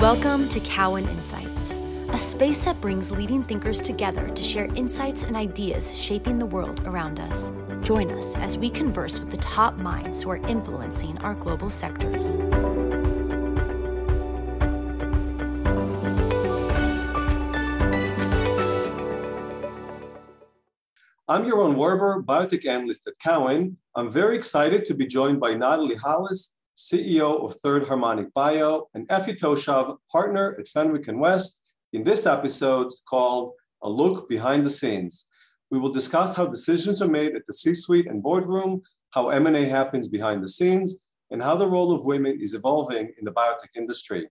Welcome to Cowen Insights, a space that brings leading thinkers together to share insights and ideas shaping the world around us. Join us as we converse with the top minds who are influencing our global sectors. I'm Yaron Werber, biotech analyst at Cowen. I'm very excited to be joined by Natalie Holles, CEO of Third Harmonic Bio, and Effie Toshav, partner at Fenwick and West, in this episode called A Look Behind the Scenes. We will discuss how decisions are made at the C-suite and boardroom, how M&A happens behind the scenes, and how the role of women is evolving in the biotech industry.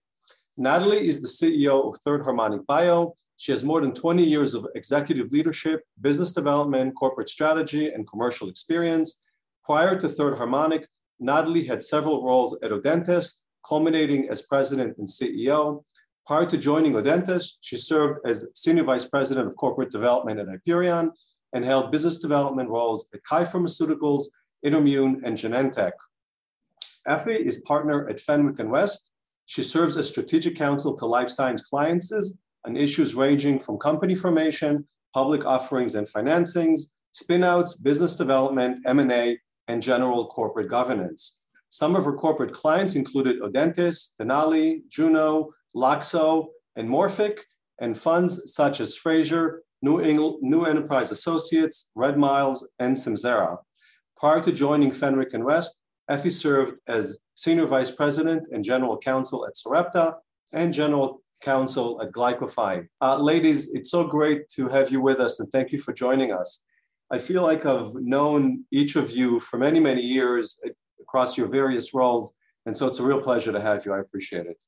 Natalie is the CEO of Third Harmonic Bio. She has more than 20 years of executive leadership, business development, corporate strategy, and commercial experience. Prior to Third Harmonic, Natalie had several roles at Audentes, culminating as president and CEO. Prior to joining Audentes, she served as senior vice president of corporate development at Hyperion and held business development roles at Kai Pharmaceuticals, Intermune, and Genentech. Effie is partner at Fenwick and West. She serves as strategic counsel to life science clients on issues ranging from company formation, public offerings and financings, spinouts, business development, M&A, and general corporate governance. Some of her corporate clients included Audentes, Denali, Juno, Loxo, and Morphic, and funds such as Frazier, New, Engl- New Enterprise Associates, Red Miles, and Samsara. Prior to joining Fenwick and West, Effie served as Senior Vice President and General Counsel at Sarepta and General Counsel at GlycoFi. Uh, ladies, it's so great to have you with us and thank you for joining us. I feel like I've known each of you for many, many years across your various roles. And so it's a real pleasure to have you. I appreciate it.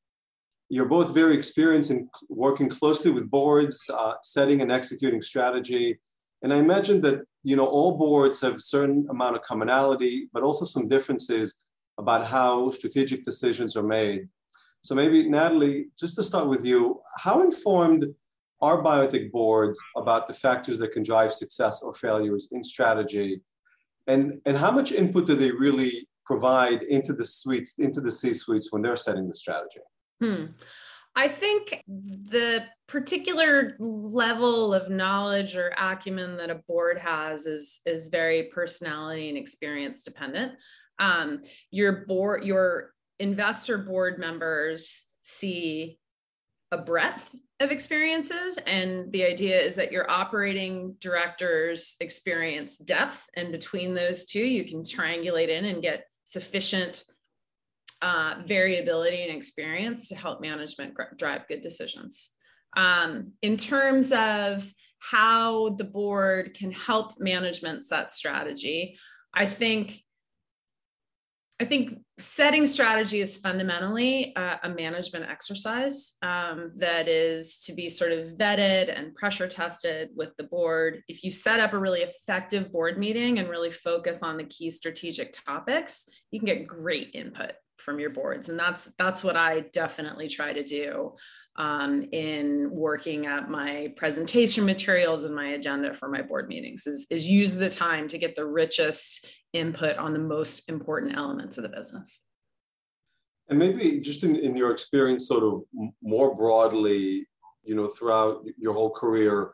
You're both very experienced in working closely with boards, uh, setting and executing strategy. And I imagine that you know all boards have a certain amount of commonality, but also some differences about how strategic decisions are made. So maybe Natalie, just to start with you, how informed are biotech boards about the factors that can drive success or failures in strategy? And, and how much input do they really provide into the suites, into the C-suites when they're setting the strategy? Hmm. I think the particular level of knowledge or acumen that a board has is is very personality and experience dependent. Um, your board, your investor board members see a breadth of experiences. And the idea is that your operating directors experience depth. And between those two, you can triangulate in and get sufficient uh, variability and experience to help management drive good decisions. Um, in terms of how the board can help management set strategy, I think I think setting strategy is fundamentally a, a management exercise um, that is to be sort of vetted and pressure tested with the board. If you set up a really effective board meeting and really focus on the key strategic topics, you can get great input from your boards, and that's that's what I definitely try to do um, in working at my presentation materials and my agenda for my board meetings is, is use the time to get the richest input on the most important elements of the business. And maybe just in, in your experience, sort of more broadly, you know, throughout your whole career,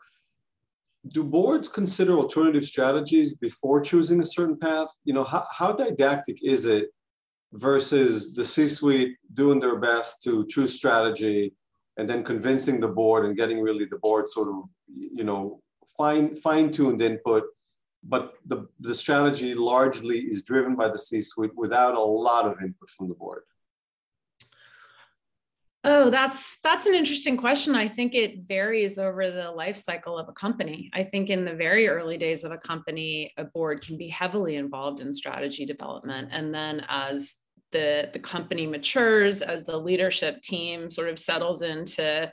do boards consider alternative strategies before choosing a certain path? You know, how, how didactic is it versus the C-suite doing their best to choose strategy and then convincing the board and getting really the board sort of, you know, fine fine-tuned input but the, the strategy largely is driven by the C-suite without a lot of input from the board? Oh, that's that's an interesting question. I think it varies over the life cycle of a company. I think in the very early days of a company, a board can be heavily involved in strategy development, and then as the the company matures, as the leadership team sort of settles into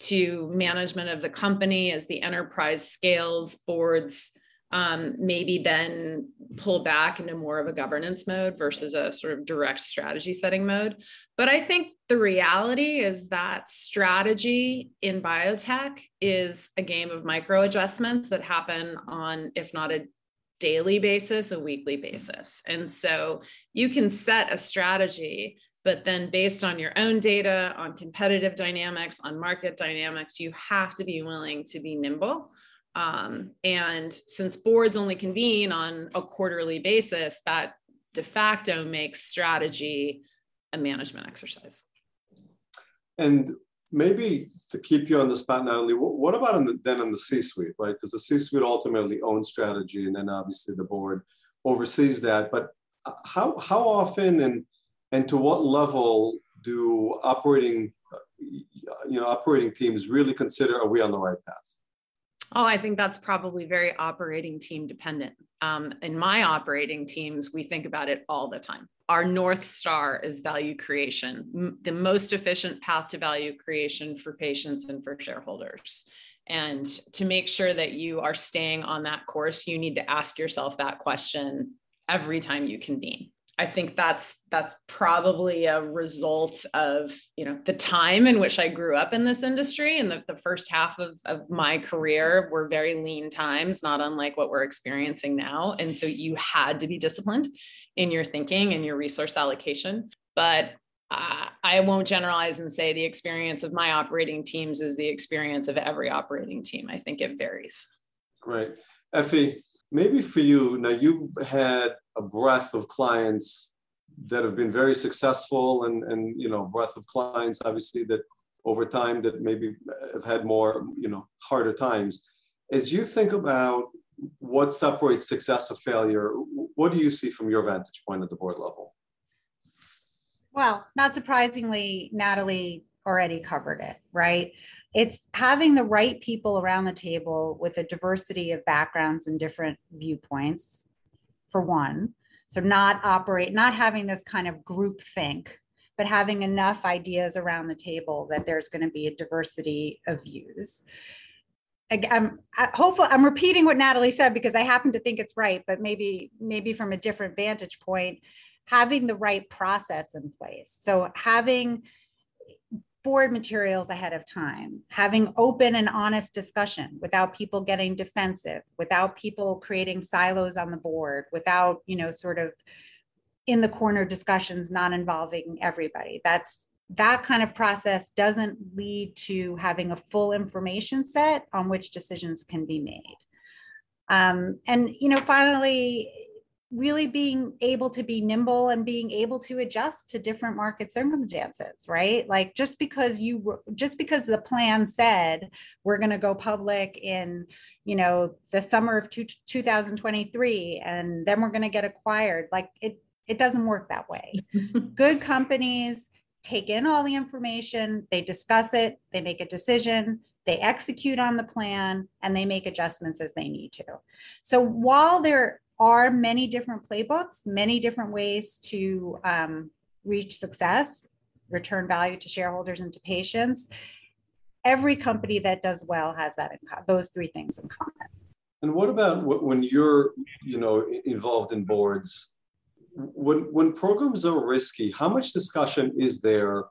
to management of the company, as the enterprise scales, boards um, maybe then pull back into more of a governance mode versus a sort of direct strategy setting mode. But I think the reality is that strategy in biotech is a game of micro adjustments that happen on, if not a daily basis, a weekly basis. And so you can set a strategy but then based on your own data on competitive dynamics on market dynamics you have to be willing to be nimble um, and since boards only convene on a quarterly basis that de facto makes strategy a management exercise and maybe to keep you on the spot, Natalie, what about in the, then in the C-suite, right? Because the C-suite ultimately owns strategy, and then obviously the board oversees that. But uh, how how often and and to what level do operating you know operating teams really consider are we on the right path? Oh, I think that's probably very operating team dependent. Um, in my operating teams, we think about it all the time. Our North Star is value creation, the most efficient path to value creation for patients and for shareholders. And to make sure that you are staying on that course, you need to ask yourself that question every time you convene. I think that's that's probably a result of you know the time in which I grew up in this industry and the, the first half of, of my career were very lean times, not unlike what we're experiencing now. And so you had to be disciplined in your thinking and your resource allocation. But uh, I won't generalize and say the experience of my operating teams is the experience of every operating team. I think it varies. Great. Effie, maybe for you, now you've had a breadth of clients that have been very successful and, and you know, breadth of clients, obviously, that over time that maybe have had more, you know, harder times. As you think about what separates success or failure, what do you see from your vantage point at the board level? Well, not surprisingly, Natalie already covered it, right? It's having the right people around the table with a diversity of backgrounds and different viewpoints, for one. So, not operate, not having this kind of group think, but having enough ideas around the table that there's going to be a diversity of views. I'm hopeful I'm repeating what Natalie said because I happen to think it's right, but maybe maybe from a different vantage point, having the right process in place. So having board materials ahead of time, having open and honest discussion without people getting defensive, without people creating silos on the board, without, you know, sort of in the corner discussions not involving everybody. That's that kind of process doesn't lead to having a full information set on which decisions can be made. Um, and you know, finally, really being able to be nimble and being able to adjust to different market circumstances right? Like just because you just because the plan said we're going to go public in you know the summer of two, 2023 and then we're going to get acquired like it it doesn't work that way. Good companies take in all the information they discuss it they make a decision they execute on the plan and they make adjustments as they need to. So while there are many different playbooks, many different ways to um, reach success, return value to shareholders and to patients. Every company that does well has that in co- those three things in common. And what about when you're, you know, involved in boards? When when programs are risky, how much discussion is there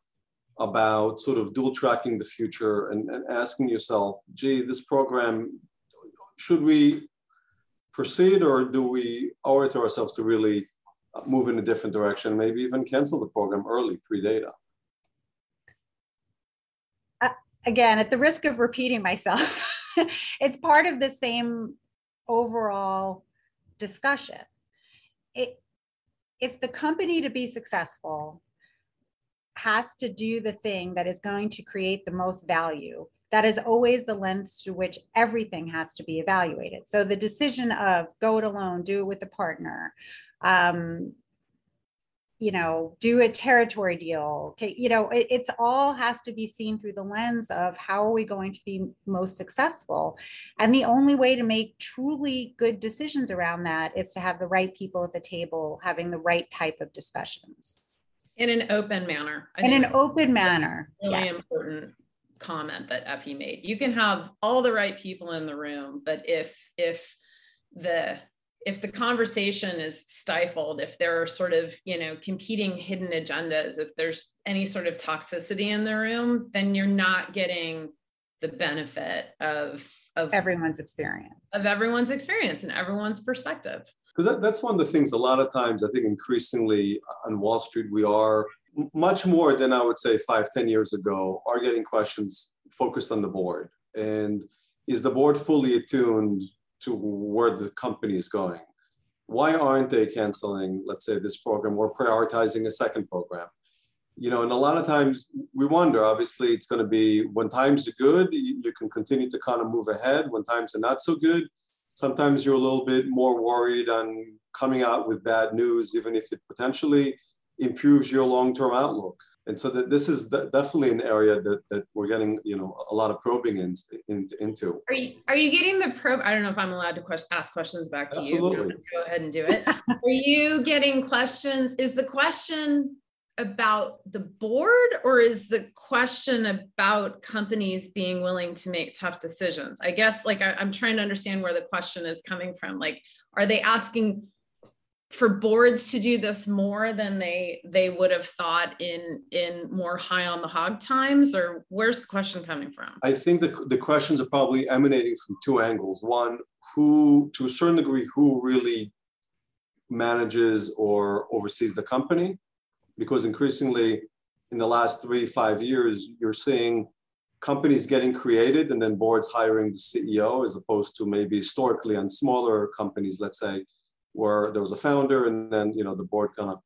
about sort of dual tracking the future and, and asking yourself, gee, this program, should we proceed or do we owe it to ourselves to really move in a different direction, maybe even cancel the program early, pre-data? Uh, again, at the risk of repeating myself, it's part of the same overall discussion. It, if the company to be successful has to do the thing that is going to create the most value that is always the lens to which everything has to be evaluated. So the decision of go it alone, do it with a partner, um, you know, do a territory deal. Okay, you know, it, it's all has to be seen through the lens of how are we going to be most successful. And the only way to make truly good decisions around that is to have the right people at the table having the right type of discussions. In an open manner. I in an open manner. Really yes. important comment that Effie made. You can have all the right people in the room, but if if the if the conversation is stifled, if there are sort of, you know, competing hidden agendas, if there's any sort of toxicity in the room, then you're not getting the benefit of of everyone's experience. Of everyone's experience and everyone's perspective. Because that, that's one of the things a lot of times I think increasingly on Wall Street we are much more than I would say five, ten years ago, are getting questions focused on the board. And is the board fully attuned to where the company is going? Why aren't they canceling, let's say, this program or prioritizing a second program? You know, and a lot of times we wonder, obviously, it's going to be when times are good, you, you can continue to kind of move ahead. When times are not so good, sometimes you're a little bit more worried on coming out with bad news, even if it potentially improves your long-term outlook. And so that this is definitely an area that, that we're getting, you know, a lot of probing in, in, into. Are you, are you getting the probe? I don't know if I'm allowed to question, ask questions back to Absolutely. you. Go ahead and do it. are you getting questions? Is the question about the board or is the question about companies being willing to make tough decisions? I guess like I, I'm trying to understand where the question is coming from. Like, are they asking for boards to do this more than they they would have thought in in more high on the hog times or where's the question coming from? I think the, the questions are probably emanating from two angles. One who to a certain degree who really manages or oversees the company? Because increasingly in the last three five years you're seeing companies getting created and then boards hiring the ceo as opposed to maybe historically on smaller companies let's say where there was a founder and then you know the board kind of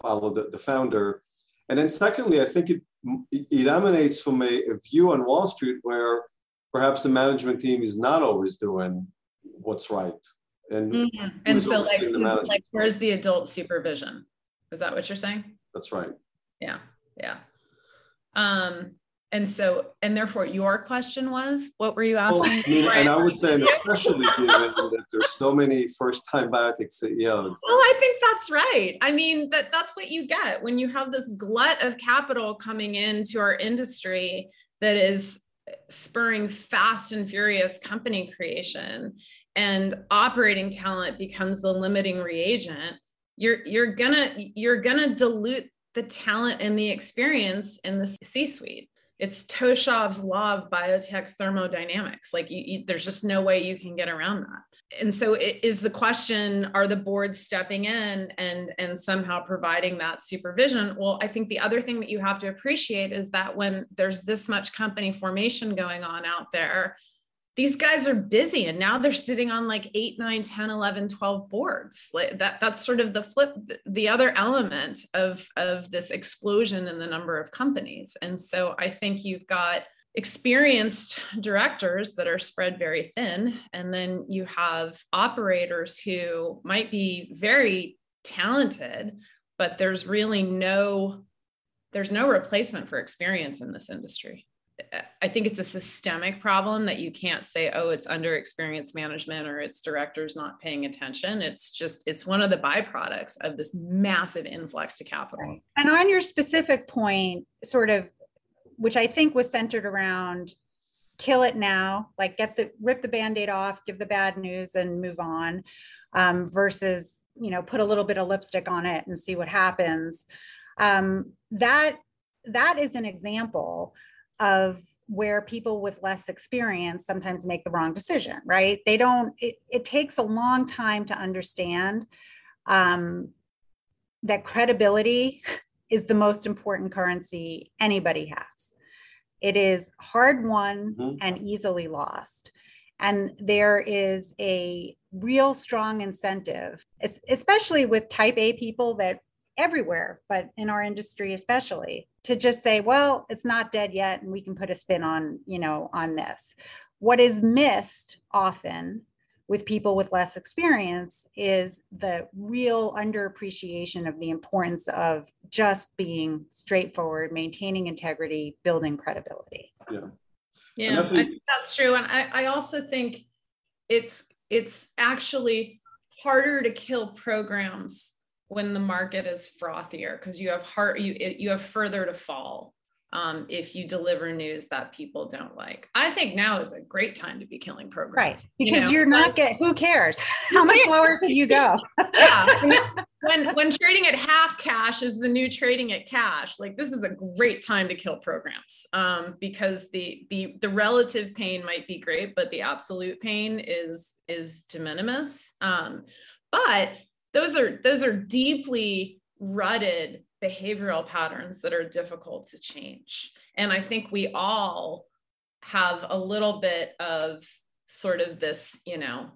followed the, the founder. And then secondly i think it it emanates from a, a, view on wall street where perhaps the management team is not always doing what's right. And mm-hmm. and so like, like where's the adult supervision? Is that what you're saying? That's right. Yeah yeah. Um and so, and therefore, your question was, what were you asking? Well, I mean, and I would say, and especially given that there's so many first-time biotech CEOs. Well, I think that's right. I mean, that that's what you get when you have this glut of capital coming into our industry that is spurring fast and furious company creation, and operating talent becomes the limiting reagent. You're you're gonna you're gonna dilute the talent and the experience in the C-suite it's Toshav's law of biotech thermodynamics. Like you, you, there's just no way you can get around that. And so it is the question, are the boards stepping in and, and somehow providing that supervision? Well, I think the other thing that you have to appreciate is that when there's this much company formation going on out there, these guys are busy and now they're sitting on like 8 9 10 11 12 boards. Like that that's sort of the flip the other element of of this explosion in the number of companies. And so i think you've got experienced directors that are spread very thin and then you have operators who might be very talented but there's really no there's no replacement for experience in this industry I think it's a systemic problem that you can't say, oh, it's under experience management or it's directors not paying attention. It's just, it's one of the byproducts of this massive influx to capital. And on your specific point, sort of, which I think was centered around kill it now, like get the, rip the band aid off, give the bad news and move on um, versus, you know, put a little bit of lipstick on it and see what happens. Um, that, that is an example of where people with less experience sometimes make the wrong decision, right? They don't, it, it takes a long time to understand um, that credibility is the most important currency anybody has. It is hard won mm-hmm. and easily lost. And there is a real strong incentive, especially with type A people that everywhere, but in our industry especially, to just say, well, it's not dead yet, and we can put a spin on, you know, on this. What is missed often with people with less experience is the real underappreciation of the importance of just being straightforward, maintaining integrity, building credibility. Yeah. Yeah, I think that's true. And I, I also think it's it's actually harder to kill programs when the market is frothier because you have heart you you have further to fall um, if you deliver news that people don't like. I think now is a great time to be killing programs. Right. Because you are not get who cares? How much lower can you go? yeah. When when trading at half cash is the new trading at cash, like this is a great time to kill programs. Um, because the the the relative pain might be great, but the absolute pain is is de minimis. Um, but those are those are deeply rutted behavioral patterns that are difficult to change. And I think we all have a little bit of sort of this, you know,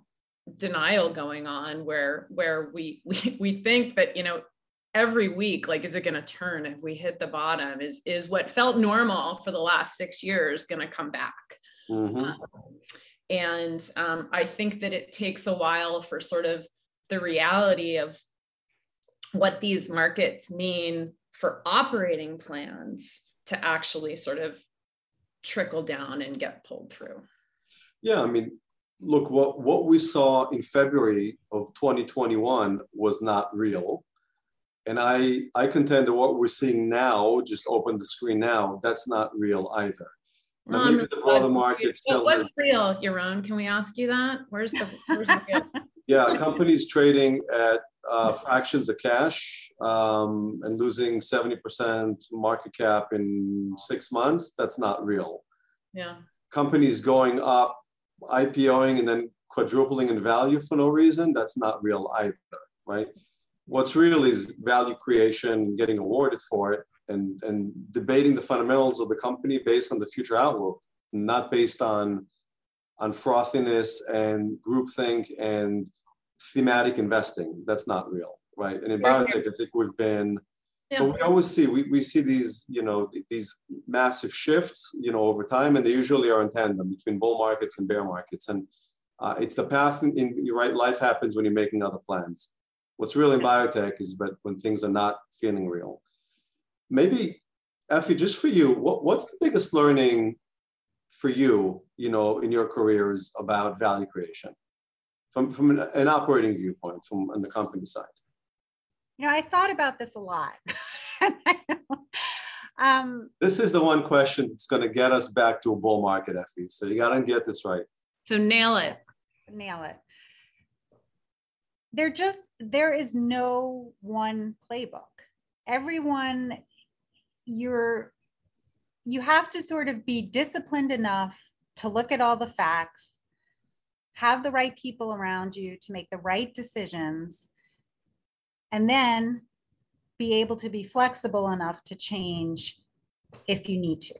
denial going on where where we we, we think that, you know, every week like is it going to turn if we hit the bottom is is what felt normal for the last 6 years going to come back. Mm-hmm. Um, and um, I think that it takes a while for sort of the reality of what these markets mean for operating plans to actually sort of trickle down and get pulled through. Yeah, I mean, look, what, what we saw in February of 2021 was not real. And I, I contend that what we're seeing now, just open the screen now, that's not real either. Now, um, maybe the broader market what's has, real, Yaron? Can we ask you that? Where's the, where's the real? yeah, companies trading at uh, fractions of cash um, and losing 70% market cap in six months, that's not real. Yeah. Companies going up, IPOing, and then quadrupling in value for no reason, that's not real either, right? What's real is value creation, getting awarded for it, and, and debating the fundamentals of the company based on the future outlook, not based on, on frothiness and groupthink and thematic investing. That's not real, right? And in biotech, I think we've been, yeah. but we always see we, we see these you know these massive shifts you know over time, and they usually are in tandem between bull markets and bear markets, and uh, it's the path in, in right. Life happens when you're making other plans. What's real in biotech is but when things are not feeling real. Maybe, Effie, just for you, what, what's the biggest learning for you, you know, in your careers about value creation? from, from an, an operating viewpoint from on the company side? You know, I thought about this a lot. um, this is the one question that's going to get us back to a bull market, Effie. So you got to get this right. So nail it. Nail it. There just there is no one playbook. Everyone, you're you have to sort of be disciplined enough to look at all the facts have the right people around you to make the right decisions, and then be able to be flexible enough to change if you need to.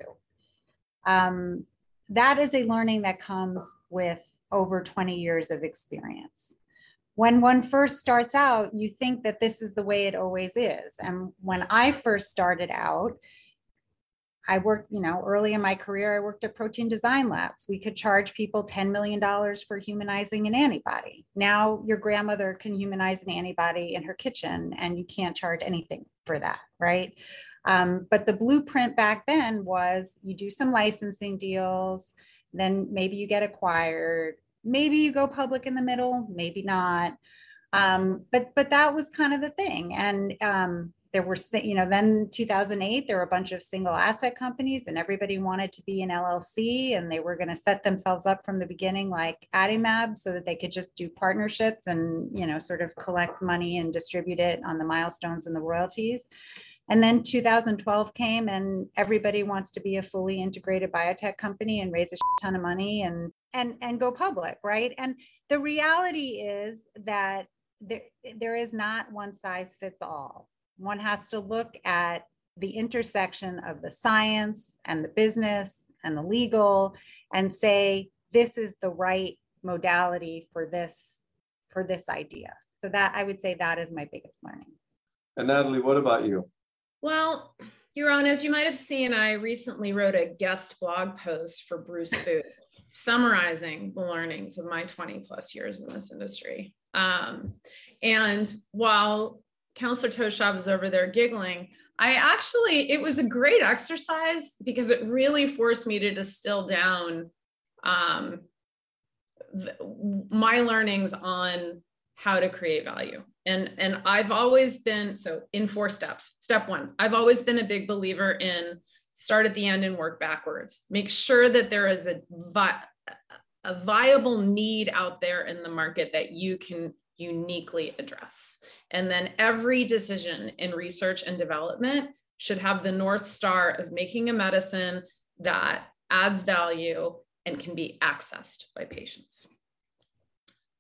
Um, that is a learning that comes with over 20 years of experience. When one first starts out, you think that this is the way it always is. And when I first started out, I worked, you know, early in my career, I worked at protein design labs. We could charge people $10 million for humanizing an antibody. Now your grandmother can humanize an antibody in her kitchen and you can't charge anything for that, right? Um, but the blueprint back then was you do some licensing deals, then maybe you get acquired, maybe you go public in the middle, maybe not. Um, but but that was kind of the thing. And um, there were you know then 2008 there were a bunch of single asset companies and everybody wanted to be an llc and they were going to set themselves up from the beginning like adimab so that they could just do partnerships and you know sort of collect money and distribute it on the milestones and the royalties. And then 2012 came and everybody wants to be a fully integrated biotech company and raise a ton of money and and and go public right? And the reality is that there, there is not one size fits all one has to look at the intersection of the science and the business and the legal and say this is the right modality for this for this idea. So that i would say that is my biggest learning. And natalie what about you? Well Yaron, as you might have seen, I recently wrote a guest blog post for Bruce Booth summarizing the learnings of my 20 plus years in this industry. Um, and while Counselor Toshav is over there giggling. I actually, it was a great exercise because it really forced me to distill down um, th- my learnings on how to create value. And, and I've always been, so in four steps. Step one, I've always been a big believer in start at the end and work backwards. Make sure that there is a, vi- a viable need out there in the market that you can uniquely address. And then every decision in research and development should have the North Star of making a medicine that adds value and can be accessed by patients.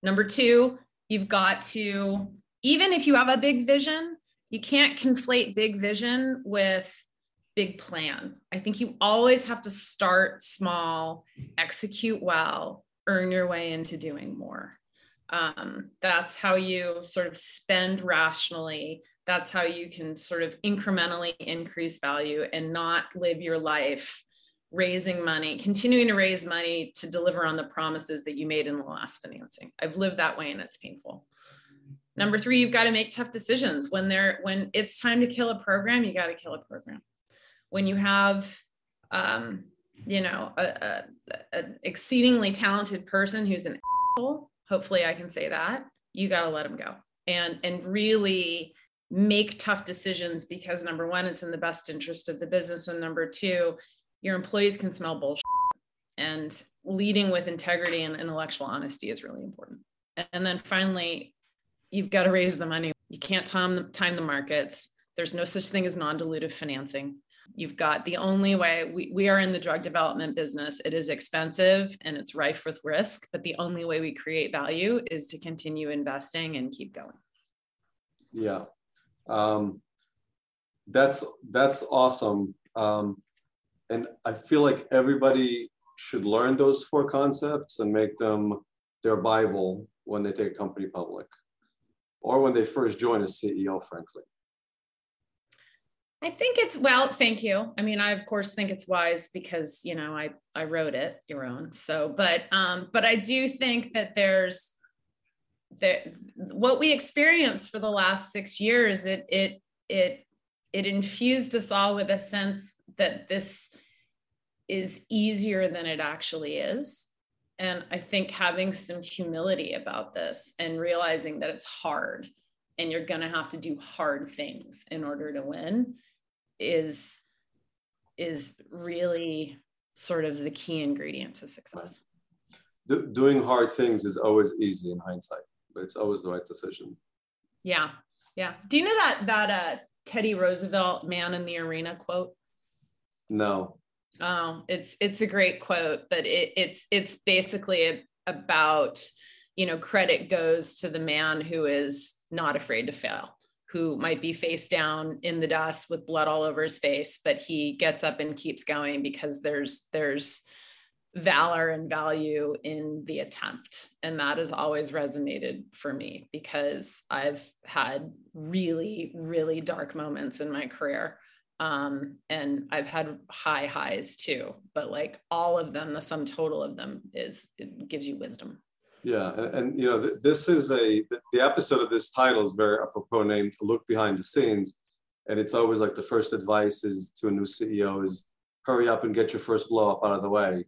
Number two, you've got to, even if you have a big vision, you can't conflate big vision with big plan. I think you always have to start small, execute well, earn your way into doing more. Um, that's how you sort of spend rationally. That's how you can sort of incrementally increase value and not live your life raising money, continuing to raise money to deliver on the promises that you made in the last financing. I've lived that way and it's painful. Number three, you've got to make tough decisions. When they're when it's time to kill a program, you got to kill a program. When you have um, you know, a, an exceedingly talented person who's an asshole, hopefully I can say that, you got to let them go. And and really make tough decisions because number one, it's in the best interest of the business. And number two, your employees can smell bullshit. And leading with integrity and intellectual honesty is really important. And then finally, you've got to raise the money. You can't time, time the markets. There's no such thing as non dilutive financing. You've got the only way we, we are in the drug development business. It is expensive and it's rife with risk, but the only way we create value is to continue investing and keep going. Yeah. Um, that's that's awesome. Um, and I feel like everybody should learn those four concepts and make them their Bible when they take a company public or when they first join as CEO, frankly. I think it's well, thank you. I mean, I of course think it's wise because you know I I wrote it, Yaron. So, but um, but I do think that there's that what we experienced for the last six years, it it it it infused us all with a sense that this is easier than it actually is. And I think having some humility about this and realizing that it's hard and you're going to have to do hard things in order to win is is really sort of the key ingredient to success. Do, doing hard things is always easy in hindsight, but it's always the right decision. Yeah. Yeah. Do you know that that uh Teddy Roosevelt man in the arena quote? No. Oh, it's it's a great quote, but it, it's it's basically about you know credit goes to the man who is not afraid to fail who might be face down in the dust with blood all over his face but he gets up and keeps going because there's there's valor and value in the attempt. And that has always resonated for me because i've had really really dark moments in my career. Um, and i've had high highs too but like all of them the sum total of them is it gives you wisdom yeah, and, and you know, th- this is a the episode of this title is very apropos named "Look Behind the Scenes," and it's always like the first advice is to a new CEO is hurry up and get your first blow up out of the way,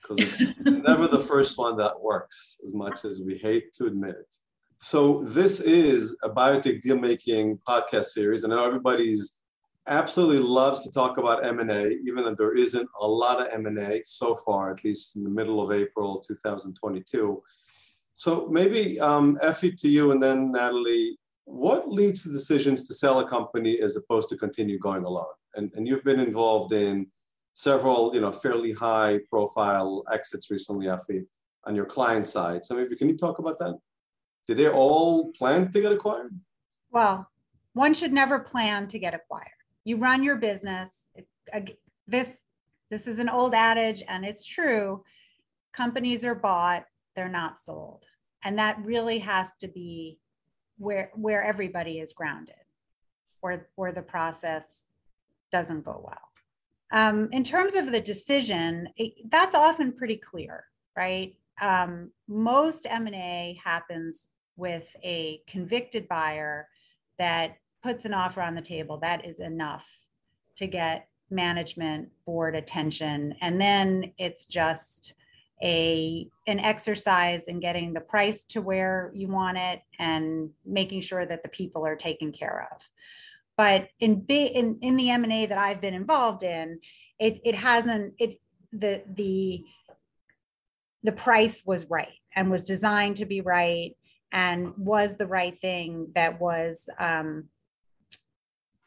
because it's never the first one that works, as much as we hate to admit it. So this is a biotech deal making podcast series, and I know everybody's absolutely loves to talk about M&A, even though there isn't a lot of M&A so far, at least in the middle of April 2022. So maybe um, Effie to you and then Natalie, what leads to decisions to sell a company as opposed to continue going alone? And, and you've been involved in several, you know, fairly high profile exits recently, Effie, on your client side. So maybe can you talk about that? Did they all plan to get acquired? Well, one should never plan to get acquired. You run your business. This this is an old adage and it's true. Companies are bought they're not sold. And that really has to be where where everybody is grounded, where where the process doesn't go well. Um, in terms of the decision, it, that's often pretty clear, right? Um, most M&A happens with a convicted buyer that puts an offer on the table that is enough to get management board attention and then it's just a an exercise in getting the price to where you want it and making sure that the people are taken care of. But in in, in the m&a that i've been involved in it, it hasn't it the the the price was right and was designed to be right and was the right thing that was um,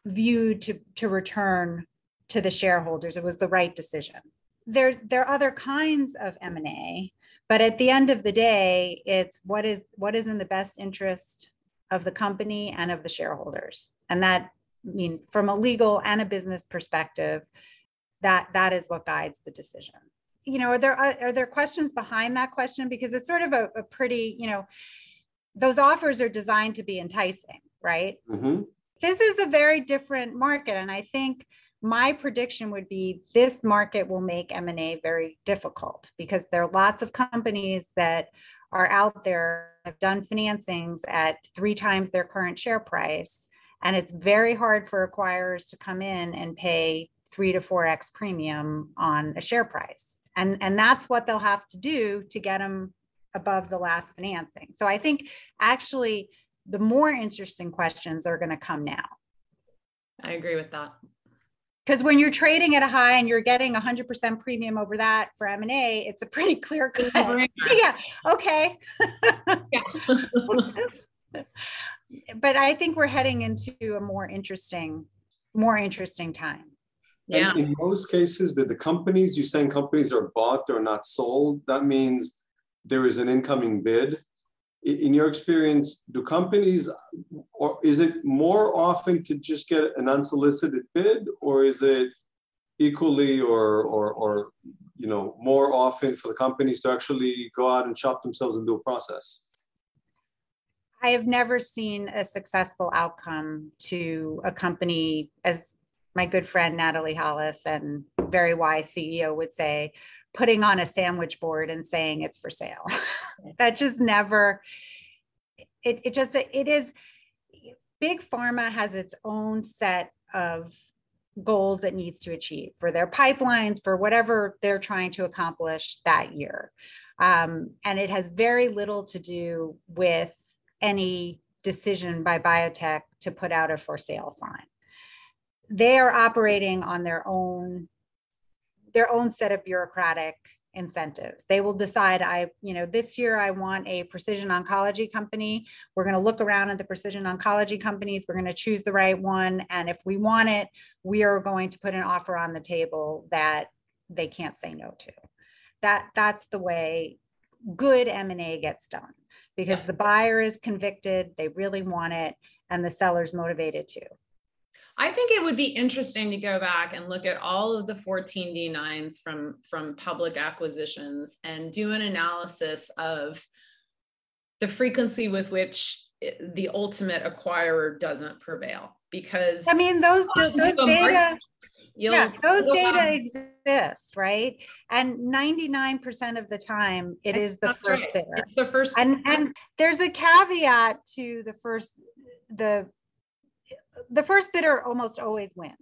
viewed to to return to the shareholders. It was the right decision there there are other kinds of m&a but at the end of the day it's what is what is in the best interest of the company and of the shareholders. And that I mean from a legal and a business perspective, that that is what guides the decision. You know, are there are there questions behind that question because it's sort of a, a pretty, you know, those offers are designed to be enticing, right? Mm-hmm. This is a very different market and I think my prediction would be this market will make M&A very difficult because there are lots of companies that are out there have done financings at three times their current share price and it's very hard for acquirers to come in and pay 3 to 4x premium on a share price. And and that's what they'll have to do to get them above the last financing. So i think actually the more interesting questions are going to come now. I agree with that because when you're trading at a high and you're getting 100% premium over that for m&a it's a pretty clear cut. yeah okay. Yeah. but i think we're heading into a more interesting more interesting time. Yeah. and in most cases that the companies you're saying companies are bought or not sold that means there is an incoming bid in your experience, do companies, or is it more often to just get an unsolicited bid, or is it equally or, or, or you know, more often for the companies to actually go out and shop themselves and do a process? I have never seen a successful outcome to a company, as my good friend Natalie Holles and very wise CEO would say, putting on a sandwich board and saying it's for sale. that just never, it, it just, it is, big pharma has its own set of goals it needs to achieve for their pipelines, for whatever they're trying to accomplish that year. Um, and it has very little to do with any decision by biotech to put out a for sale sign. They are operating on their own their own set of bureaucratic incentives. They will decide, I, you know, this year I want a precision oncology company. We're going to look around at the precision oncology companies. We're going to choose the right one. And if we want it, we are going to put an offer on the table that they can't say no to. That that's the way good M&A gets done because the buyer is convicted, they really want it, and the seller's motivated too. I think it would be interesting to go back and look at all of the 14D9s from, from public acquisitions and do an analysis of the frequency with which the ultimate acquirer doesn't prevail. Because I mean, those, those data. yeah, those data exist, right? And 99% of the time, it is the That's first right. bidder. It's the first. And and there's a caveat to the first the the first bidder almost always wins.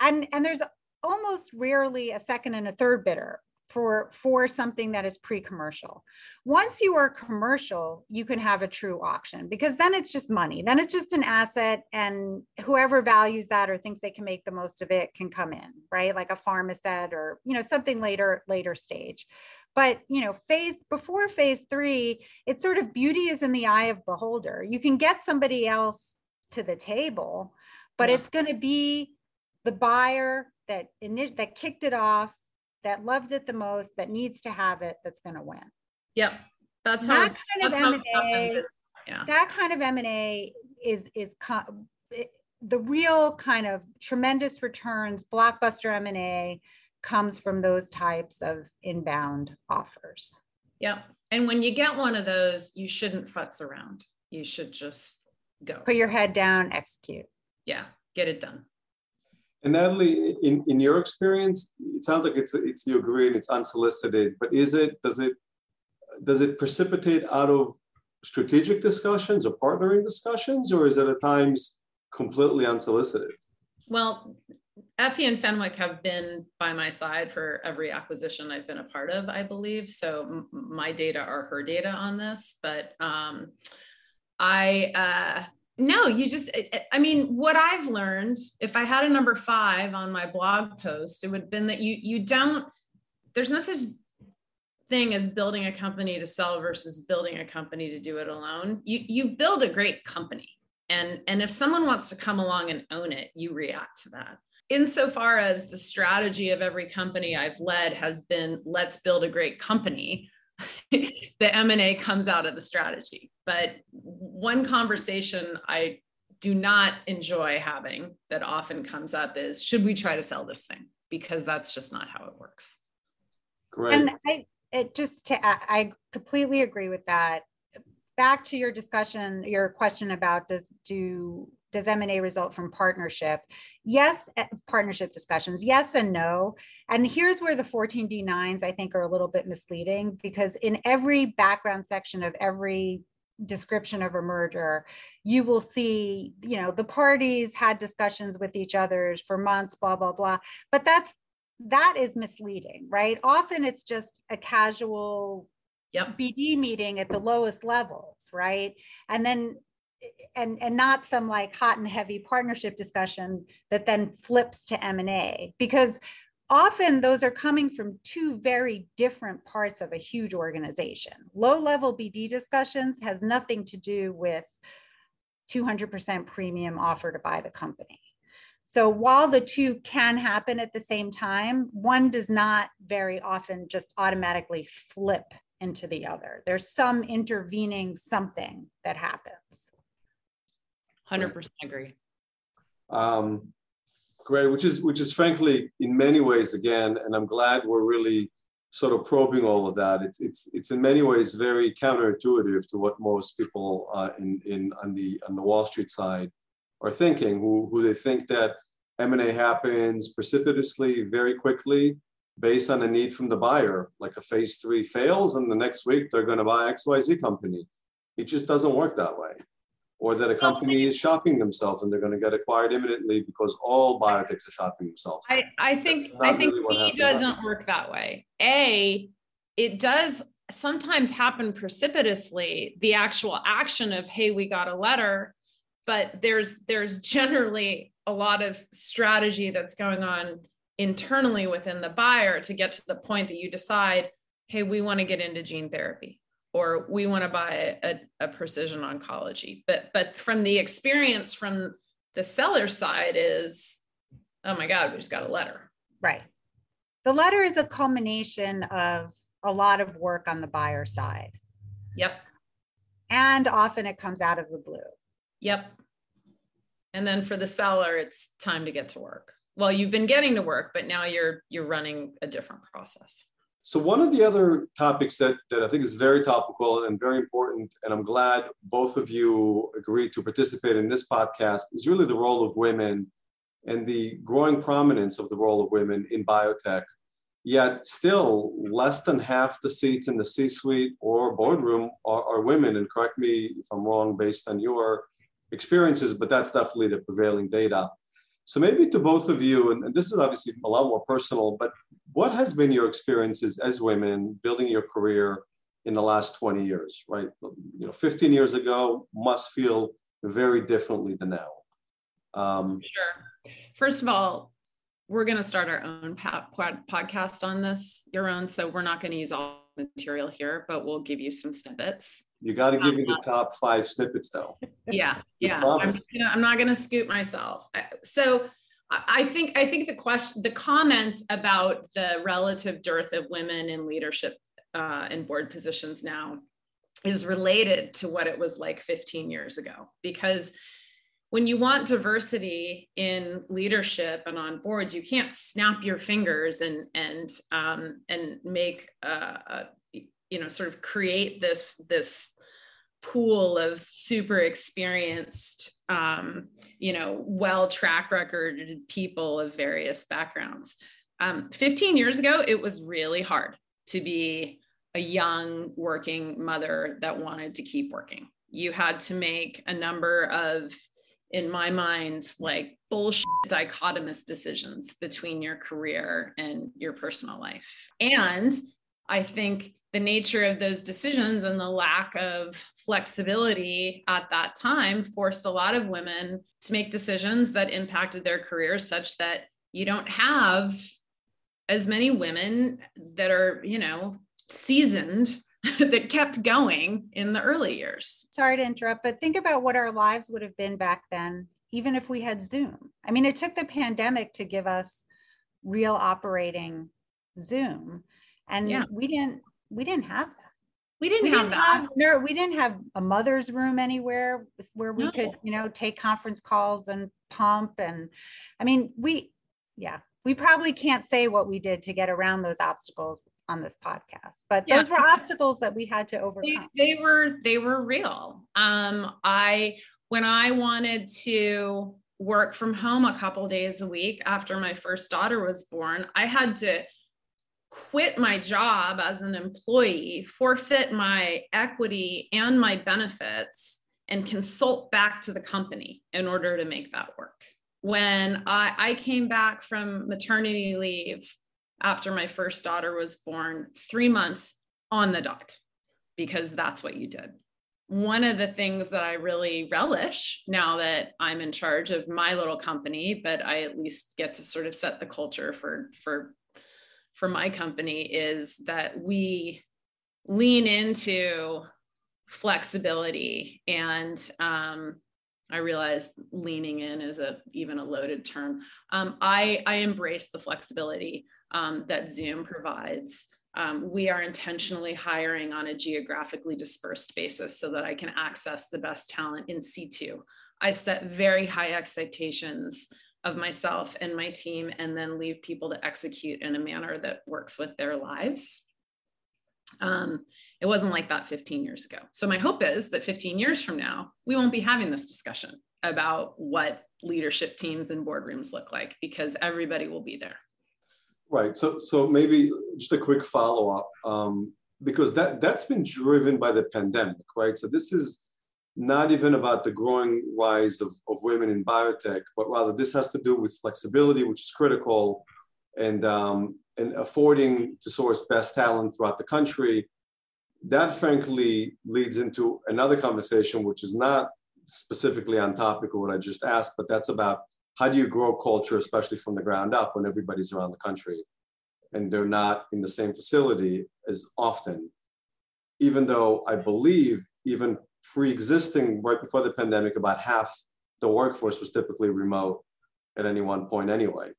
And, and there's almost rarely a second and a third bidder for for something that is pre-commercial. Once you are commercial, you can have a true auction because then it's just money. Then it's just an asset and whoever values that or thinks they can make the most of it can come in, right? Like a Pharmasset or, you know, something later later stage. But, you know, phase before phase 3, it's sort of beauty is in the eye of the beholder. You can get somebody else to the table, but yeah. it's going to be the buyer that that kicked it off, that loved it the most, that needs to have it, that's going to win. Yep, that's how that kind of M and A. Yeah. That kind of M and A is is the real kind of tremendous returns, blockbuster M and A comes from those types of inbound offers. Yep. And when you get one of those, you shouldn't futz around. You should just go. Put your head down, execute. Yeah, get it done. And Natalie, in, in your experience, it sounds like it's it's you agree and it's unsolicited, but is it does it does it precipitate out of strategic discussions or partnering discussions, or is it at times completely unsolicited? Well, Effie and Fenwick have been by my side for every acquisition I've been a part of, I believe. So m- my data are her data on this, but um, I, uh, no, you just, I mean, what I've learned, if I had a number five on my blog post, it would have been that you, you don't, there's no such thing as building a company to sell versus building a company to do it alone. You, you build a great company. And, and if someone wants to come along and own it, you react to that insofar as the strategy of every company I've led has been let's build a great company, the M&A comes out of the strategy But one conversation I do not enjoy having that often comes up is should we try to sell this thing? Because that's just not how it works. Great. And I it just to I completely agree with that. Back to your discussion, your question about does do does M&A result from partnership? Yes, eh, partnership discussions, yes and no. And here's where the 14D9s I think are a little bit misleading because in every background section of every description of a merger, you will see, you know, the parties had discussions with each others for months, blah, blah, blah. But that's that is misleading, right? Often it's just a casual yep. BD meeting at the lowest levels, right? And then and and not some like hot and heavy partnership discussion that then flips to M&A because often those are coming from two very different parts of a huge organization. Low level BD discussions has nothing to do with 200% premium offer to buy the company. So while the two can happen at the same time, one does not very often just automatically flip into the other. There's some intervening something that happens. 100% agree. Um, great, which is which is frankly in many ways again, and I'm glad we're really sort of probing all of that. It's it's it's in many ways very counterintuitive to what most people uh, in in on the on the Wall Street side are thinking, who who they think that M&A happens precipitously, very quickly, based on a need from the buyer. Like a phase three fails, and the next week they're going to buy XYZ company. It just doesn't work that way or that a company is shopping themselves and they're going to get acquired imminently because all biotechs are shopping themselves. I, I think I think really B doesn't work that way. A, it does sometimes happen precipitously, the actual action of, hey, we got a letter, but there's there's generally a lot of strategy that's going on internally within the buyer to get to the point that you decide, hey, we want to get into gene therapy or we want to buy a, a, precision oncology. But but from the experience from the seller side is, oh my God, we just got a letter. Right. The letter is a culmination of a lot of work on the buyer side. Yep. And often it comes out of the blue. Yep. And then for the seller, it's time to get to work. Well, you've been getting to work, but now you're you're running a different process. So one of the other topics that, that I think is very topical and very important, and I'm glad both of you agreed to participate in this podcast, is really the role of women and the growing prominence of the role of women in biotech. Yet still less than half the seats in the C-suite or boardroom are, are women. And correct me if I'm wrong based on your experiences, but that's definitely the prevailing data. So maybe to both of you, and, and, this is obviously a lot more personal, but what has been your experiences as women building your career in the last 20 years, right? You know, 15 years ago must feel very differently than now. Um, sure. First of all, we're going to start our own podcast on this, Yaron. So we're not going to use all material here, but we'll give you some snippets. You got to give me the um, top five snippets, though. Yeah, yeah. I'm, I'm, not going to scoop myself. So I think I think the question, the comment about the relative dearth of women in leadership uh, and board positions now is related to what it was like 15 years ago because when you want diversity in leadership and on boards, you can't snap your fingers and and um, and make a, a, you know sort of create this this pool of super experienced um, you know well track recorded people of various backgrounds. Um, 15 years ago, it was really hard to be a young working mother that wanted to keep working. You had to make a number of in my mind, like bullshit dichotomous decisions between your career and your personal life. And I think the nature of those decisions and the lack of flexibility at that time forced a lot of women to make decisions that impacted their careers such that you don't have as many women that are, you know, seasoned that kept going in the early years. Sorry to interrupt, but think about what our lives would have been back then, even if we had Zoom. I mean, it took the pandemic to give us real operating Zoom, and yeah. we didn't we didn't have that. we didn't, we have, didn't have no, we didn't have a mother's room anywhere where we no. could, you know, take conference calls and pump. And I mean, we, yeah, we probably can't say what we did to get around those obstacles on this podcast but yeah. those were obstacles that we had to overcome. they, they were they were real. Um i when i wanted to work from home a couple days a week after my first daughter was born i had to quit my job as an employee forfeit my equity and my benefits and consult back to the company in order to make that work. When I, I came back from maternity leave after my first daughter was born, three months on the dot, because that's what you did. One of the things that I really relish now that I'm in charge of my little company, but I at least get to sort of set the culture for for for my company is that we lean into flexibility and um, I realize leaning in is a even a loaded term. Um, I, I embrace the flexibility um, that Zoom provides. Um, we are intentionally hiring on a geographically dispersed basis so that I can access the best talent in situ. I set very high expectations of myself and my team, and then leave people to execute in a manner that works with their lives. Um, it wasn't like that 15 years ago. So my hope is that 15 years from now, we won't be having this discussion about what leadership teams and boardrooms look like because everybody will be there. Right. So so maybe just a quick follow up um, because that that's been driven by the pandemic, right? So this is not even about the growing rise of, of women in biotech, but rather this has to do with flexibility, which is critical, and um, and affording to source best talent throughout the country that frankly leads into another conversation, which is not specifically on topic of what I just asked, but that's about how do you grow culture, especially from the ground up when everybody's around the country and they're not in the same facility as often. Even though I believe even pre-existing right before the pandemic, about half the workforce was typically remote at any one point anyway.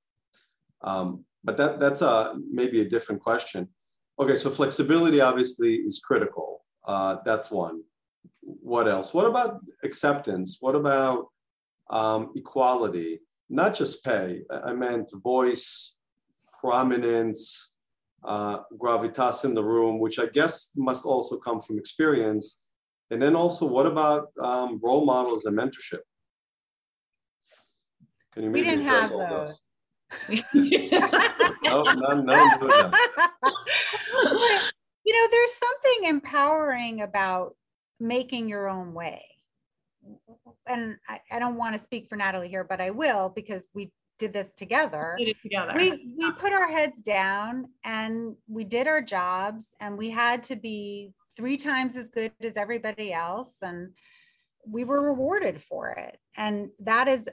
Um, but that, that's a, maybe a different question. Okay, so flexibility obviously is critical. Uh, that's one. What else? What about acceptance? What about um, equality? Not just pay. I meant voice, prominence, uh, gravitas in the room, which I guess must also come from experience. And then also, what about um, role models and mentorship? Can you maybe we didn't have those? those? no, no, no, no. You know, there's something empowering about making your own way. And I, I don't want to speak for Natalie here, but I will because we did this together. We did it together. We we put our heads down and we did our jobs and we had to be three times as good as everybody else and we were rewarded for it. And that is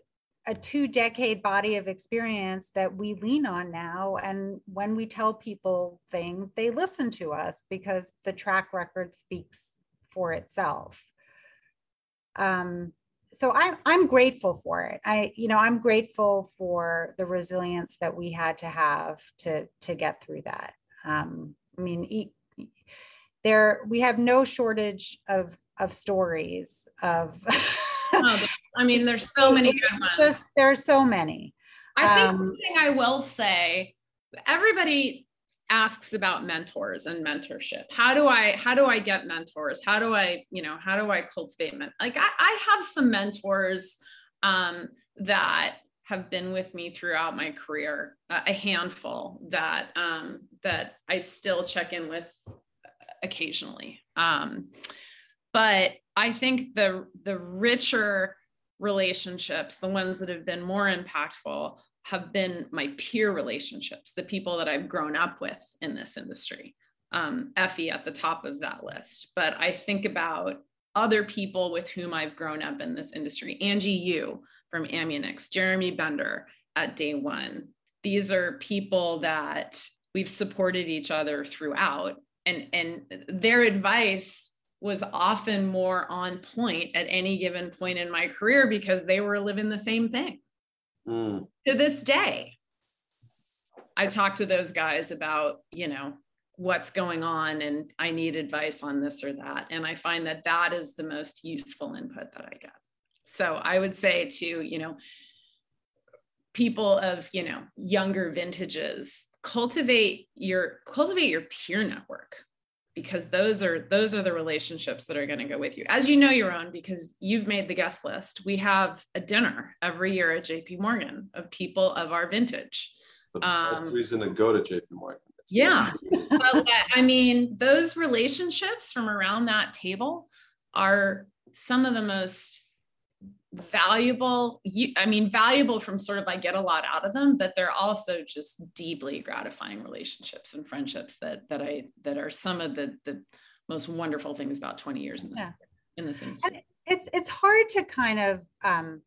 a two decade body of experience that we lean on now. And when we tell people things, they listen to us because the track record speaks for itself. Um, so I'm I'm grateful for it. I you know I'm grateful for the resilience that we had to have to to get through that. Um, I mean, there we have no shortage of of stories of oh, I mean, there's so many good ones. Just there's so many. I think um, one thing I will say, everybody asks about mentors and mentorship. How do I how do I get mentors? How do I, you know, how do I cultivate men? Like I, I have some mentors um, that have been with me throughout my career, a handful that um, that I still check in with occasionally. Um, but I think the the richer relationships, the ones that have been more impactful, have been my peer relationships, the people that I've grown up with in this industry. Um, Effie at the top of that list. But I think about other people with whom I've grown up in this industry Angie You from Amunix, Jeremy Bender at day one. These are people that we've supported each other throughout. And, and their advice was often more on point at any given point in my career because they were living the same thing. Mm. To this day, I talk to those guys about, you know, what's going on and I need advice on this or that. And I find that that is the most useful input that I get. So I would say to, you know, people of, you know, younger vintages, cultivate your cultivate your peer network because those are those are the relationships that are going to go with you. As you know your own because you've made the guest list we have a dinner every year at jp morgan of people of our vintage. That's the best um, reason to go to jp morgan. Yeah. well, I mean, those relationships from around that table are some of the most valuable i mean valuable from sort of i get a lot out of them but they're also just deeply gratifying relationships and friendships that that i that are some of the the most wonderful things about 20 years in this yeah. in this industry. And it's it's hard to kind of um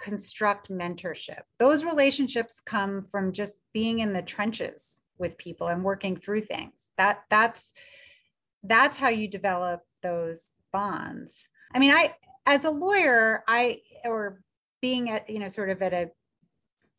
construct mentorship. Those relationships come from just being in the trenches with people and working through things. That that's that's how you develop those bonds. I mean i as a lawyer i or being at you know sort of at a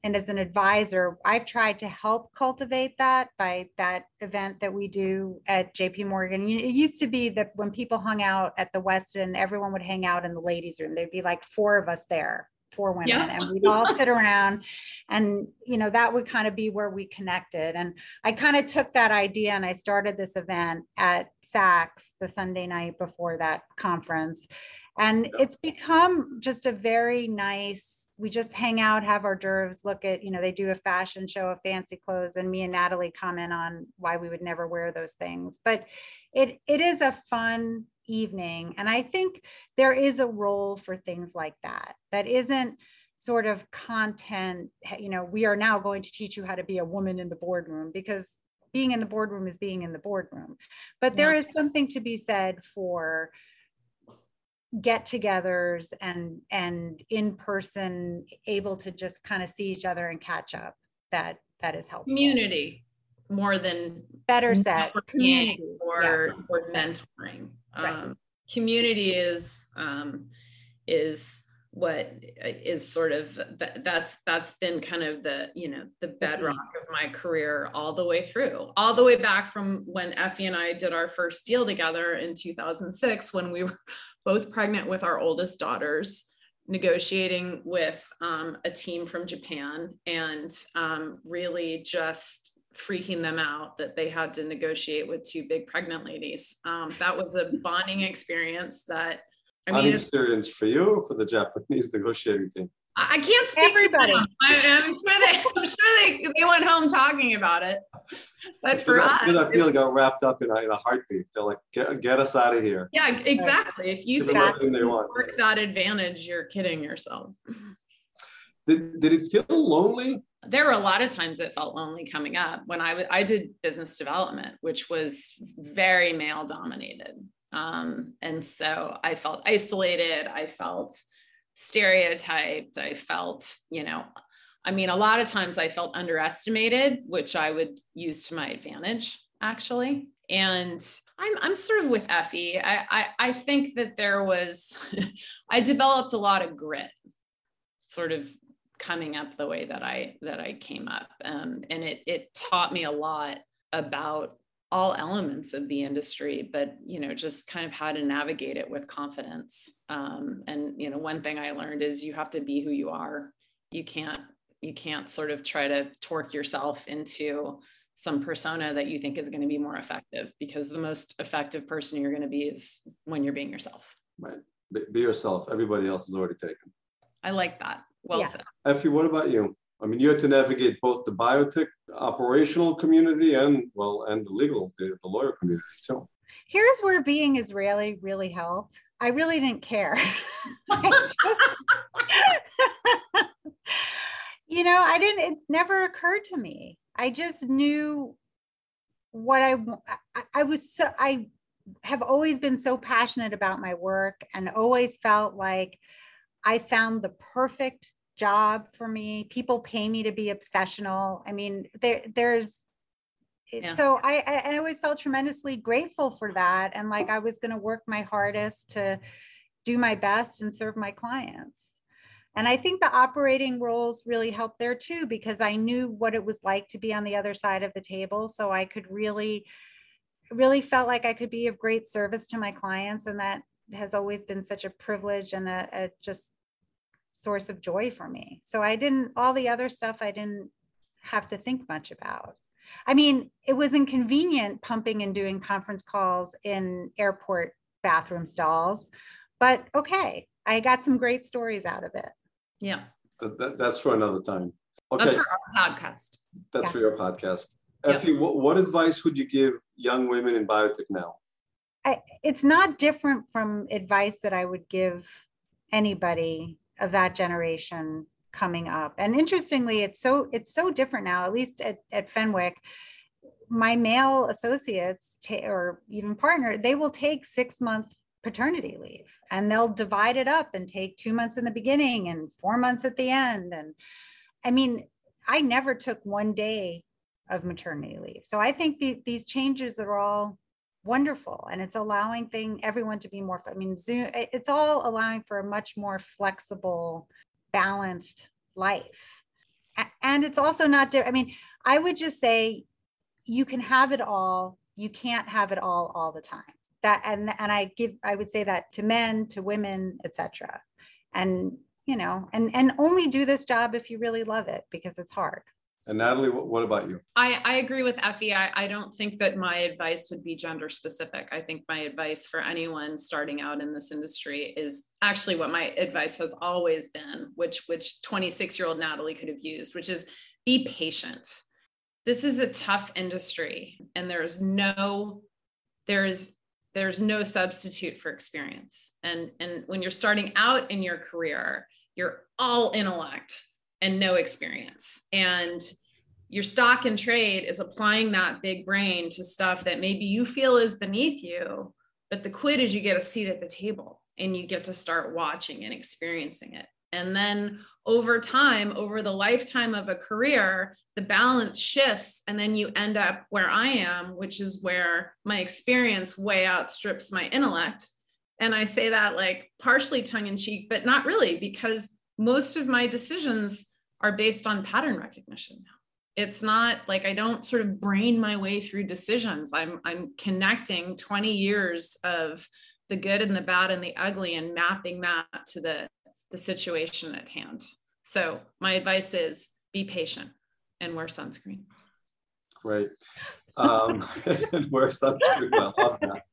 and as an advisor i've tried to help cultivate that by that event that we do at jp morgan it used to be that when people hung out at the westin everyone would hang out in the ladies room there'd be like four of us there four women yeah. and we'd all sit around and you know that would kind of be where we connected and i kind of took that idea and i started this event at saks the sunday night before that conference and it's become just a very nice we just hang out have hors d'oeuvres look at you know they do a fashion show of fancy clothes and me and natalie comment on why we would never wear those things but it it is a fun evening. And I think there is a role for things like that, that isn't sort of content, you know, we are now going to teach you how to be a woman in the boardroom because being in the boardroom is being in the boardroom. But there yeah. is something to be said for get-togethers and and in person able to just kind of see each other and catch up that that is helpful. Community more than better said. community. or yeah. or mentoring. Right. um, community is um, is what is sort of that, that's that's been kind of the you know the bedrock of my career all the way through. All the way back from when effie and i did our first deal together in 2006 when we were both pregnant with our oldest daughters negotiating with um, a team from japan and um, really just freaking them out that they had to negotiate with two big pregnant ladies. Um, that was a bonding experience that I mean, experience for you for the Japanese negotiating team. I can't speak Everybody. to them. I, am sure they, I'm sure they, they went home talking about it. But for that, us, that deal got wrapped up in a, in a heartbeat. They're like, get, get us out of here. Yeah, exactly. If you think you work that advantage, you're kidding yourself. Did, did it feel lonely there were a lot of times it felt lonely coming up when I, w- I did business development, which was very male dominated. Um, and so I felt isolated. I felt stereotyped. I felt, you know, I mean, a lot of times I felt underestimated, which I would use to my advantage, actually. And I'm, I'm sort of with Effie. I, I, I think that there was, I developed a lot of grit, sort of coming up the way that I that I came up, um, and it it taught me a lot about all elements of the industry, but you know, just kind of how to navigate it with confidence. Um, and you know, one thing I learned is you have to be who you are. You can't you can't sort of try to torque yourself into some persona that you think is going to be more effective because the most effective person you're going to be is when you're being yourself. Right. Be yourself. Everybody else is already taken. I like that. Well yeah. said. Effie, what about you? I mean, you had to navigate both the biotech operational community and well, and the legal, the, the lawyer community too. Here's where being Israeli really helped. I really didn't care. you know, I didn't. It never occurred to me. I just knew what I. I, I was so. I have always been so passionate about my work and always felt like I found the perfect job for me. People pay me to be obsessional. I mean, there there's yeah. so I, I always felt tremendously grateful for that and like I was going to work my hardest to do my best and serve my clients. And I think the operating roles really helped there too, because I knew what it was like to be on the other side of the table. So I could really, really felt like I could be of great service to my clients. And that has always been such a privilege and a, a just source of joy for me. So I didn't, all the other stuff I didn't have to think much about. I mean, it was inconvenient pumping and doing conference calls in airport bathroom stalls, but okay, I got some great stories out of it. Yeah. That, that, that's for another time. Okay. That's for our podcast. That's yeah. for your podcast. Effie, yep. what, what advice would you give young women in biotech now? I, it's not different from advice that I would give anybody of that generation coming up. And interestingly, it's so it's so different now, at least at, at Fenwick. My male associates or even partner, they will take six month paternity leave and they'll divide it up and take two months in the beginning and four months at the end. And I mean, I never took one day of maternity leave. So I think the, these changes are all wonderful and it's allowing thing everyone to be more i mean zoom it's all allowing for a much more flexible balanced life. And it's also not i mean i would just say you can have it all you can't have it all all the time. That and and i give i would say that to men to women etc and you know and and only do this job if you really love it because it's hard and Natalie, what about you? I, I agree with Effie. I, I don't think that my advice would be gender specific. I think my advice for anyone starting out in this industry is actually what my advice has always been, which which 26 year old Natalie could have used, which is be patient. This is a tough industry, and there's no there's there's no substitute for experience. And and when you're starting out in your career, you're all intellect and no experience. And your stock and trade is applying that big brain to stuff that maybe you feel is beneath you, but the quid is you get a seat at the table and you get to start watching and experiencing it. And then over time, over the lifetime of a career, the balance shifts. And then you end up where I am, which is where my experience way outstrips my intellect. And I say that like partially tongue in cheek, but not really, because most of my decisions are based on pattern recognition now. It's not like i don't sort of brain my way through decisions. I'm i'm connecting 20 years of the good and the bad and the ugly and mapping that to the the situation at hand. So my advice is be patient and wear sunscreen. Great. Um, and wear sunscreen. I love that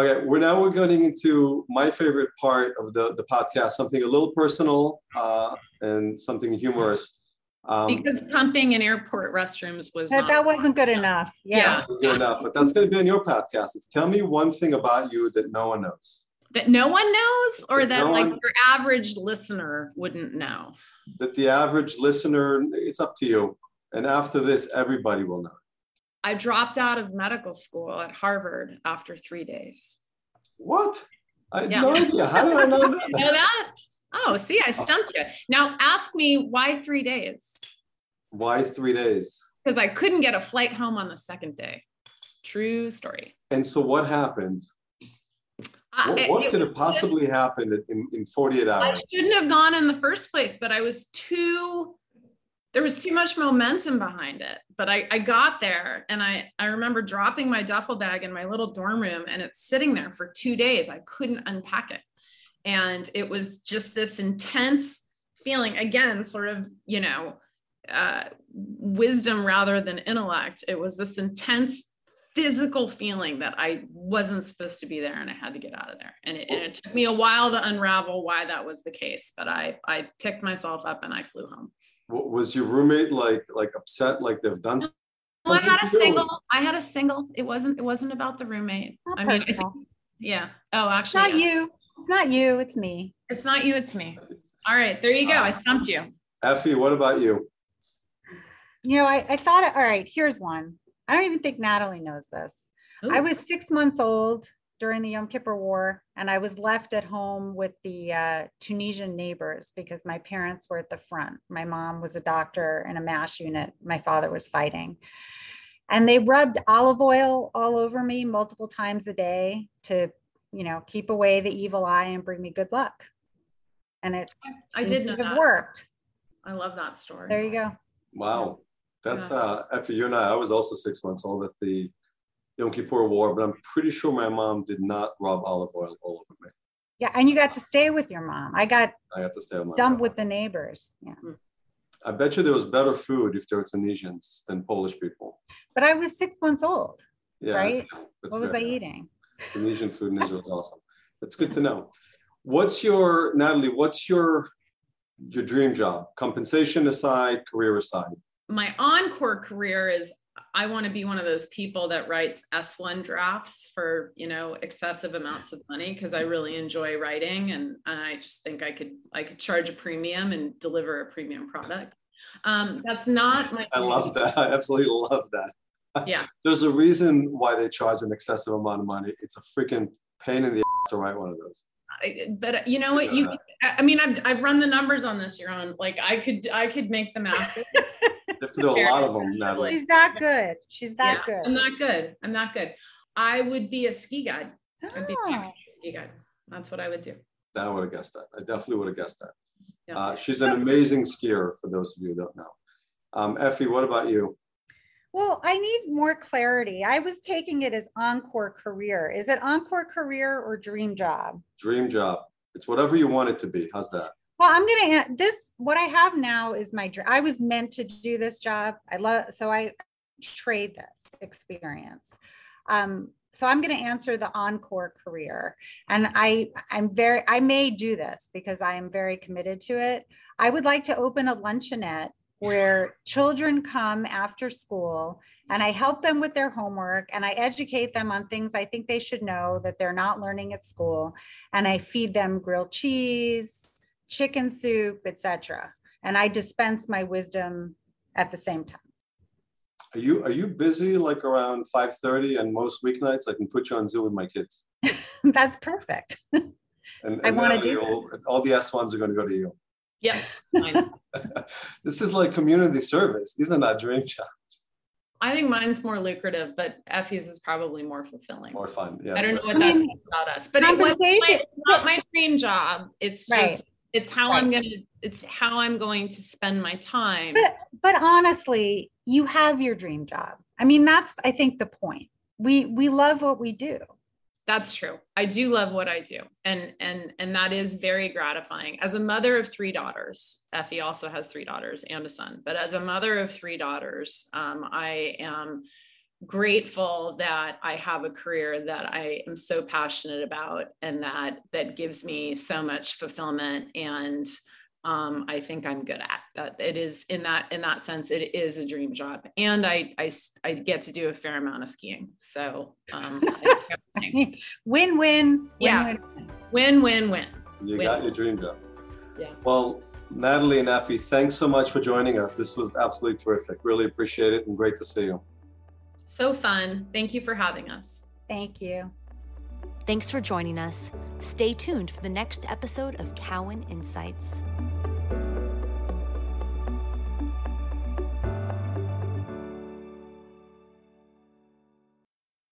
Okay, we're now we're getting into my favorite part of the, the podcast, something a little personal uh, and something humorous. Um, because pumping in airport restrooms was that, that wasn't good enough. Yeah, yeah. good enough. But that's going to be on your podcast. It's tell me one thing about you that no one knows. That no one knows, or that, that no like one, your average listener wouldn't know. That the average listener, it's up to you. And after this, everybody will know. I dropped out of medical school at Harvard after three days. What? I had yeah. no idea. How did I know that? know that? Oh, see, I stumped you. Now ask me why three days? Why three days? Because I couldn't get a flight home on the second day. True story. And so what happened? Uh, what, what could have possibly just, happened in, in 48 hours? I shouldn't have gone in the first place, but I was too there was too much momentum behind it but I, I got there and I, I remember dropping my duffel bag in my little dorm room and it's sitting there for two days. I couldn't unpack it. And it was just this intense feeling again sort of you know uh, wisdom rather than intellect. It was this intense physical feeling that i wasn't supposed to be there and i had to get out of there. And it, and it took me a while to unravel why that was the case but i i picked myself up and i flew home was your roommate like like upset like they've done well, I had a single. I had a single. It wasn't. It wasn't about the roommate. Not I mean, I think, yeah. Oh, actually, not yeah. you. It's not you. It's me. It's not you. It's me. All right, there you go. Uh, I stumped you. Effie, what about you? You know, I, I thought. All right, here's one. I don't even think Natalie knows this. Ooh. I was six months old during the Yom Kippur War, and I was left at home with the uh, Tunisian neighbors because my parents were at the front. My mom was a doctor in a MASH unit. My father was fighting. And they rubbed olive oil all over me multiple times a day to, you know, keep away the evil eye and bring me good luck. and it I did know have worked. I love that story. There you go. Wow. That's Yeah. uh Effie, you and I, I was also six months old at the Yom Kippur War, but I'm pretty sure my mom did not rub olive oil all over me. Yeah, and you got to stay with your mom. I got I got to stay on my dumped own. with the neighbors. Yeah. Hmm. I bet you there was better food if they were Tunisians than Polish people. But I was six months old. Yeah. Right? That's What was I eating? Tunisian food in Israel is awesome. That's good to know. What's your Natalie? What's your your dream job? Compensation aside, career aside. my encore career is I want to be one of those people that writes S1 drafts for, you know, excessive amounts of money because I really enjoy writing and, and I just think I could I could charge a premium and deliver a premium product. Um, that's not my I love that. I absolutely love that. Yeah. There's a reason why they charge an excessive amount of money. It's a freaking pain in the ass to write one of those. But you know what you I mean I've, I've run the numbers on this Yaron like I could I could make the math have to do a lot of them, Natalie. She's not good. She's that Yeah, I'm not good I'm not good I would be a ski guide I'd be Oh. a ski guide that's what I would do I would have guessed that. I definitely would have guessed that. Yeah. Uh, she's an amazing skier, for those of you who don't know. Um, Effie, what about you? Well, I need more clarity. I was taking it as encore career. Is it encore career or dream job? Dream job. It's whatever you want it to be. How's that? Well, I'm gonna an- this. What I have now is my. I was meant to do this job. I love so I trade this experience. Um, so I'm going to answer the encore career, and I I'm very I may do this because I am very committed to it. I would like to open a luncheonette where children come after school and I help them with their homework and I educate them on things I think they should know that they're not learning at school and I feed them grilled cheese, chicken soup, etc. And I dispense my wisdom at the same time. Are you are you busy like around 5:30 and most weeknights? I can put you on Zoom with my kids. That's perfect. And, I and wanna do all, all the S ones are going to go to you. yeah. This is like community service. These are not dream jobs. I think mine's more lucrative, but Effie's is probably more fulfilling. More fun. Yes. I don't know what I that mean, says about us, but it was my, not my dream job. It's just Right. It's how Right. I'm gonna it's how I'm going to spend my time. But but honestly, you have your dream job. I mean, that's I think the point. We we love what we do. That's true. I do love what I do. And and and that is very gratifying. As a mother of three daughters, Effie also has three daughters and a son. But as a mother of three daughters, um, I am grateful that I have a career that I am so passionate about and that that gives me so much fulfillment and um, I think I'm good at that. It is in that in that sense, it is a dream job, and I I, I get to do a fair amount of skiing. So um, I- win win. Yeah. Win, win, win. win win win. You Win. got your dream job. Yeah. Well, Natalie and Effie, thanks so much for joining us. This was absolutely terrific. Really appreciate it and great to see you. So fun. Thank you for having us. Thank you. Thanks for joining us. Stay tuned for the next episode of Cowen Insights.